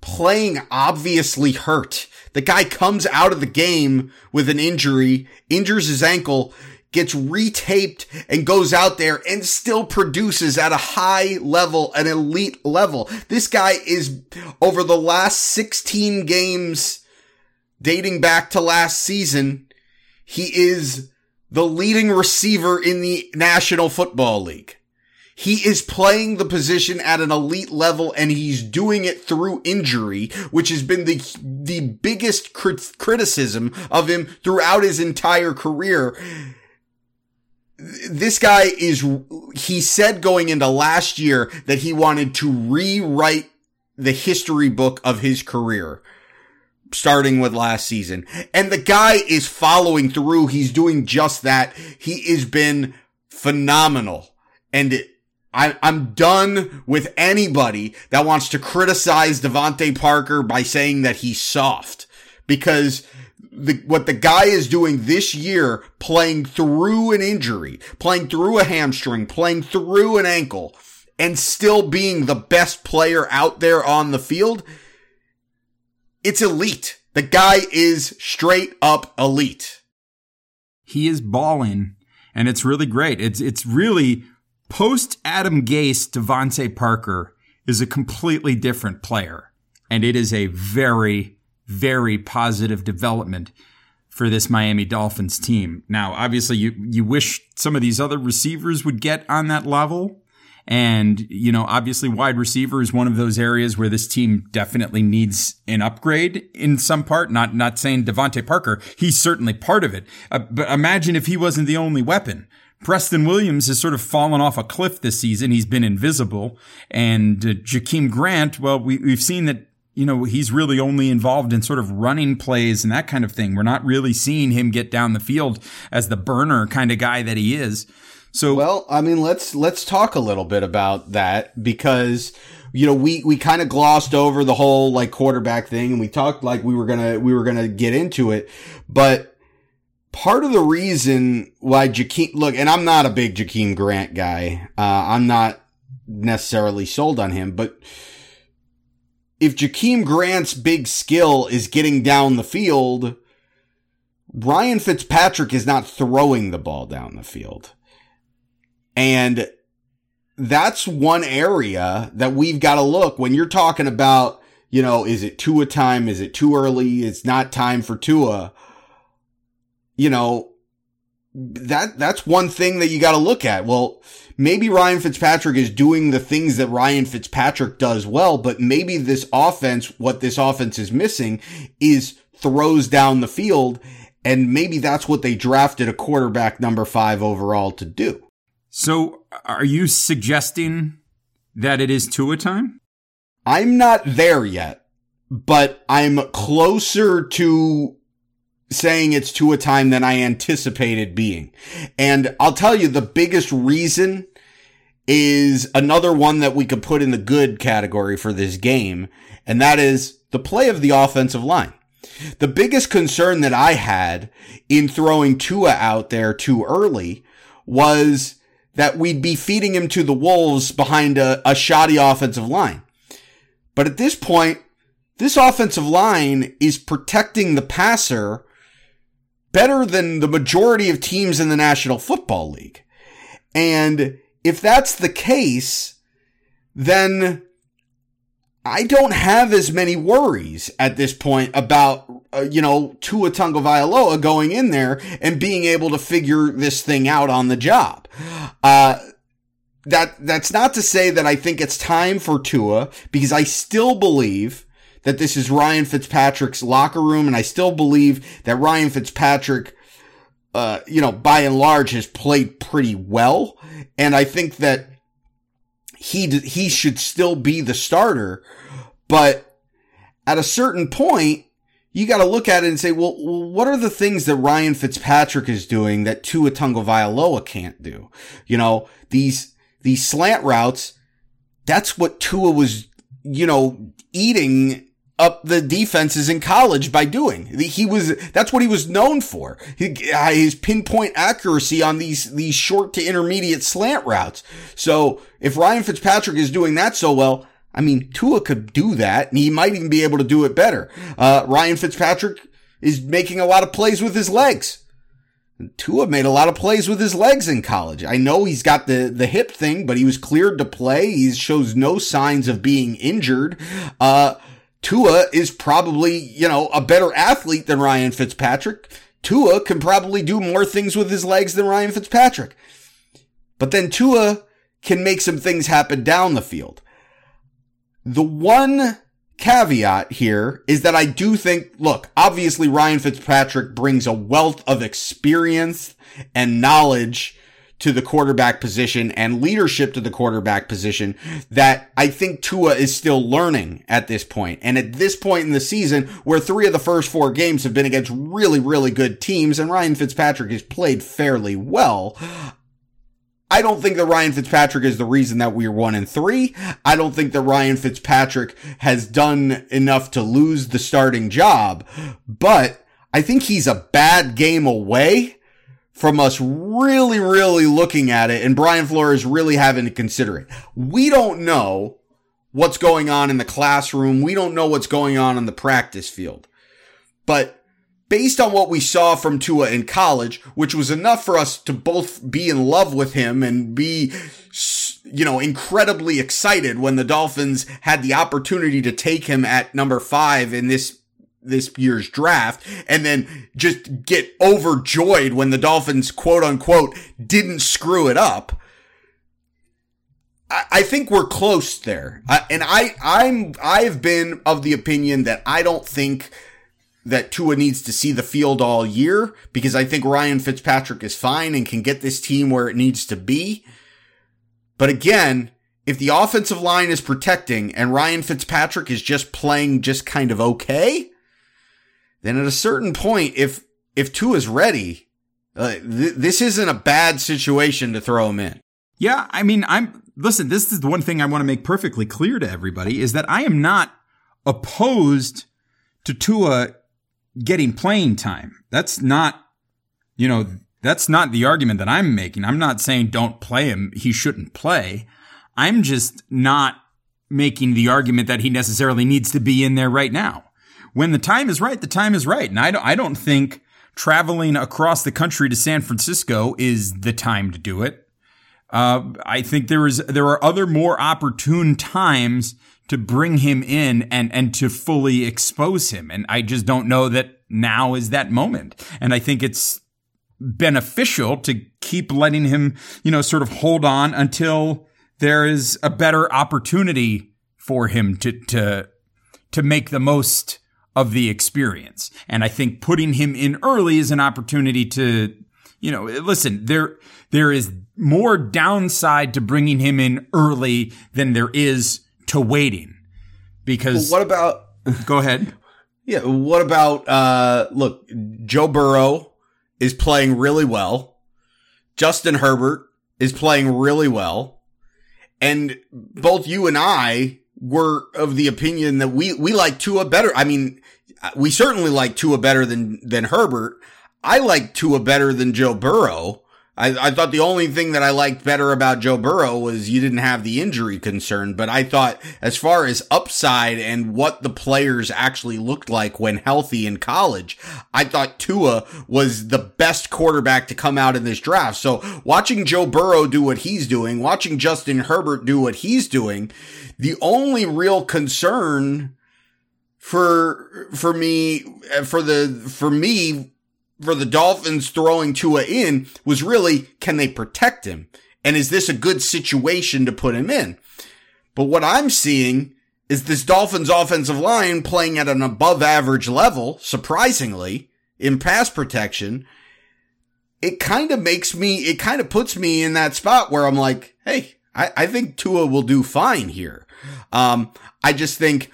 playing obviously hurt. The guy comes out of the game with an injury, injures his ankle, gets retaped and goes out there and still produces at a high level, an elite level. This guy is over the last 16 games dating back to last season. He is the leading receiver in the National Football League. He is playing the position at an elite level and he's doing it through injury, which has been the, the biggest crit- criticism of him throughout his entire career this guy is, he said going into last year that he wanted to rewrite the history book of his career. Starting with last season. And the guy is following through. He's doing just that. He has been phenomenal. And it, I, I'm done with anybody that wants to criticize DeVante Parker by saying that he's soft. Because the, what the guy is doing this year, playing through an injury, playing through a hamstring, playing through an ankle, and still being the best player out there on the field, it's elite. The guy is straight up elite. He is balling, and it's really great. It's it's really post Adam Gase, DeVante Parker is a completely different player, and it is a very very positive development for this Miami Dolphins team. Now, obviously, you you wish some of these other receivers would get on that level. And, you know, obviously wide receiver is one of those areas where this team definitely needs an upgrade in some part. Not, not saying DeVante Parker. He's certainly part of it. Uh, but imagine if he wasn't the only weapon. Preston Williams has sort of fallen off a cliff this season. He's been invisible. And uh, Jakeem Grant, well, we, we've seen that you know, he's really only involved in sort of running plays and that kind of thing. We're not really seeing him get down the field as the burner kind of guy that he is. So Well, I mean, let's let's talk a little bit about that because you know, we we kind of glossed over the whole like quarterback thing and we talked like we were to we were to get into it, but part of the reason why Jakeem look, and I'm not a big Jakeem Grant guy. Uh, I'm not necessarily sold on him, but if Jakeem Grant's big skill is getting down the field, Ryan Fitzpatrick is not throwing the ball down the field. And that's one area that we've got to look when you're talking about, you know, is it Tua time? Is it too early? It's not time for Tua. You know, that, that's one thing that you got to look at. Well, maybe Ryan Fitzpatrick is doing the things that Ryan Fitzpatrick does well, but maybe this offense, what this offense is missing is throws down the field. And maybe that's what they drafted a quarterback number five overall to do. So are you suggesting that it is Tua time? I'm not there yet, but I'm closer to saying it's Tua time than I anticipated being. And I'll tell you the biggest reason is another one that we could put in the good category for this game, and that is the play of the offensive line. The biggest concern that I had in throwing Tua out there too early was that we'd be feeding him to the wolves behind a, a shoddy offensive line. But at this point, this offensive line is protecting the passer better than the majority of teams in the National Football League. And if that's the case, then I don't have as many worries at this point about, uh, you know, Tua Tagovailoa going in there and being able to figure this thing out on the job. Uh, that, that's not to say that I think it's time for Tua because I still believe that this is Ryan Fitzpatrick's locker room and I still believe that Ryan Fitzpatrick, uh, you know, by and large has played pretty well. And I think that he, he should still be the starter. But at a certain point, you got to look at it and say, well, what are the things that Ryan Fitzpatrick is doing that Tua Tagovailoa can't do? You know, these, these slant routes, that's what Tua was, you know, eating up the defenses in college by doing. He was, that's what he was known for. His pinpoint accuracy on these, these short to intermediate slant routes. So if Ryan Fitzpatrick is doing that so well, I mean, Tua could do that and he might even be able to do it better. Uh, Ryan Fitzpatrick is making a lot of plays with his legs. Tua made a lot of plays with his legs in college. I know he's got the, the hip thing, but he was cleared to play. He shows no signs of being injured. Uh, Tua is probably, you know, a better athlete than Ryan Fitzpatrick. Tua can probably do more things with his legs than Ryan Fitzpatrick. But then Tua can make some things happen down the field. The one caveat here is that I do think, look, obviously Ryan Fitzpatrick brings a wealth of experience and knowledge to the quarterback position and leadership to the quarterback position that I think Tua is still learning at this point. And at this point in the season, where three of the first four games have been against really, really good teams and Ryan Fitzpatrick has played fairly well, I don't think that Ryan Fitzpatrick is the reason that we're one and three. I don't think that Ryan Fitzpatrick has done enough to lose the starting job, but I think he's a bad game away from us really, really looking at it and Brian Flores really having to consider it. We don't know what's going on in the classroom. We don't know what's going on in the practice field. But based on what we saw from Tua in college, which was enough for us to both be in love with him and be, you know, incredibly excited when the Dolphins had the opportunity to take him at number five in this this year's draft and then just get overjoyed when the Dolphins quote unquote didn't screw it up. I, think we're close there. And I, I'm, I've been of the opinion that I don't think that Tua needs to see the field all year because I think Ryan Fitzpatrick is fine and can get this team where it needs to be. But again, if the offensive line is protecting and Ryan Fitzpatrick is just playing just kind of okay, then at a certain point, if if Tua is ready, uh, th- this isn't a bad situation to throw him in. Yeah, I mean, I'm listen. This is the one thing I want to make perfectly clear to everybody is that I am not opposed to Tua getting playing time. That's not, you know, that's not the argument that I'm making. I'm not saying don't play him. He shouldn't play. I'm just not making the argument that he necessarily needs to be in there right now when the time is right, the time is right. And I don't, I don't think traveling across the country to San Francisco is the time to do it. Uh, I think there is, there are other more opportune times to bring him in and, and to fully expose him. And I just don't know that now is that moment. And I think it's beneficial to keep letting him, you know, sort of hold on until there is a better opportunity for him to, to, to make the most of the experience. And I think putting him in early is an opportunity to, you know, listen, there, there is more downside to bringing him in early than there is to waiting. Because well, what about, <laughs> go ahead. Yeah. What about, uh, look, Joe Burrow is playing really well. Justin Herbert is playing really well. And both you and I were of the opinion that we, we like Tua better. I mean, we certainly like Tua better than, than Herbert. I like Tua better than Joe Burrow. I, I thought the only thing that I liked better about Joe Burrow was you didn't have the injury concern, but I thought as far as upside and what the players actually looked like when healthy in college, I thought Tua was the best quarterback to come out in this draft. So watching Joe Burrow do what he's doing, watching Justin Herbert do what he's doing, the only real concern for, for me, for the, for me for the Dolphins throwing Tua in was really, can they protect him? And is this a good situation to put him in? But what I'm seeing is this Dolphins offensive line playing at an above average level, surprisingly, in pass protection. It kind of makes me, it kind of puts me in that spot where I'm like, hey, I, I think Tua will do fine here. Um, I just think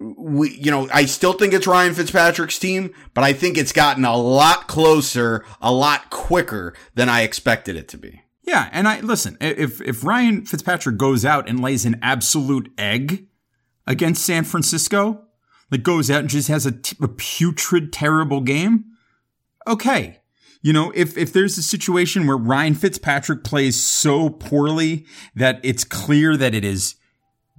we, you know, I still think it's Ryan Fitzpatrick's team, but I think it's gotten a lot closer, a lot quicker than I expected it to be. Yeah, and I listen, if if Ryan Fitzpatrick goes out and lays an absolute egg against San Francisco, like goes out and just has a, t- a putrid, terrible game, okay. You know, if if there's a situation where Ryan Fitzpatrick plays so poorly that it's clear that it is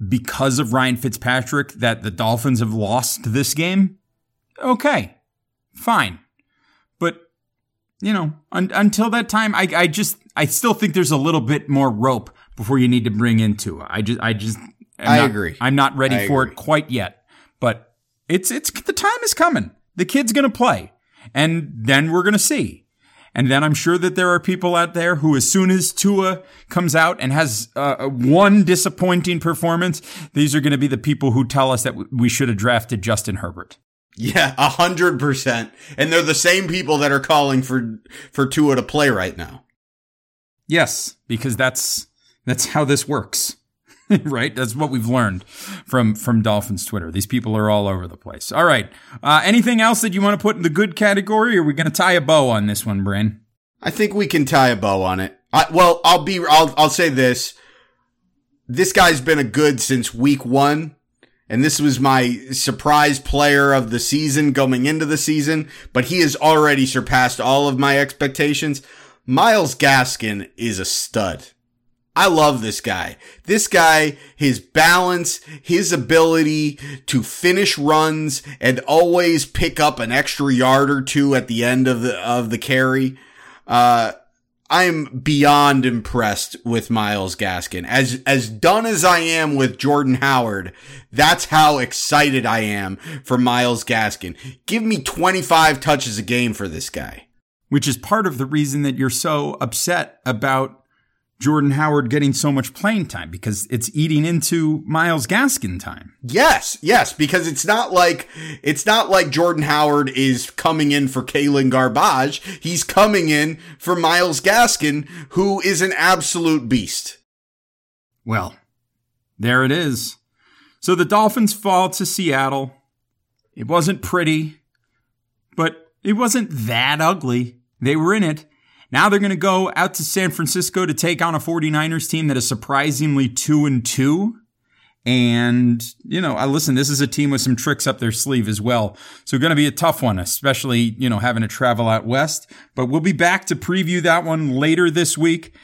because of Ryan Fitzpatrick that the Dolphins have lost this game, okay, fine. But, you know, un- until that time, I, I just, I still think there's a little bit more rope before you need to bring into it. I just, I just, I'm I not, agree. I'm not ready I for agree. it quite yet, but it's, it's, the time is coming. The kid's going to play and then we're going to see. And then I'm sure that there are people out there who, as soon as Tua comes out and has uh, one disappointing performance, these are going to be the people who tell us that we should have drafted Justin Herbert. Yeah, a hundred percent. And they're the same people that are calling for, for Tua to play right now. Yes, because that's that's how this works. <laughs> right? That's what we've learned from from Dolphins Twitter. These people are all over the place. All right. Uh, anything else that you want to put in the good category? Or are we going to tie a bow on this one, Brain? I think we can tie a bow on it. I, well, I'll be, I'll, I'll say this. This guy's been a good since week one. And this was my surprise player of the season going into the season, but he has already surpassed all of my expectations. Myles Gaskin is a stud. I love this guy. This guy, his balance, his ability to finish runs and always pick up an extra yard or two at the end of the, of the carry. Uh, I'm beyond impressed with Myles Gaskin. As, as done as I am with Jordan Howard, that's how excited I am for Myles Gaskin. Give me 25 touches a game for this guy. Which is part of the reason that you're so upset about Jordan Howard getting so much playing time because it's eating into Myles Gaskin time. Yes, yes, because it's not like it's not like Jordan Howard is coming in for Kalen Garbage. He's coming in for Myles Gaskin, who is an absolute beast. Well, there it is. So the Dolphins fall to Seattle. It wasn't pretty, but it wasn't that ugly. They were in it. Now they're going to go out to San Francisco to take on a 49ers team that is surprisingly 2 and 2. And, you know, I listen, this is a team with some tricks up their sleeve as well. So going to be a tough one, especially, you know, having to travel out west, but we'll be back to preview that one later this week.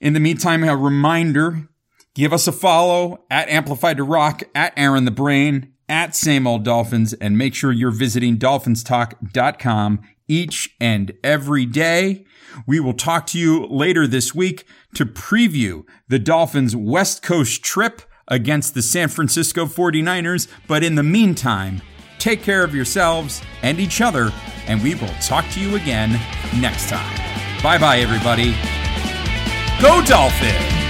In the meantime, a reminder, give us a follow at Amplified to Rock, at Aaron the Brain, at Same Old Dolphins, and make sure you're visiting dolphinstalk.com each and every day. We will talk to you later this week to preview the Dolphins' West Coast trip against the San Francisco 49ers. But in the meantime, take care of yourselves and each other, and we will talk to you again next time. Bye bye, everybody. Go Dolphins!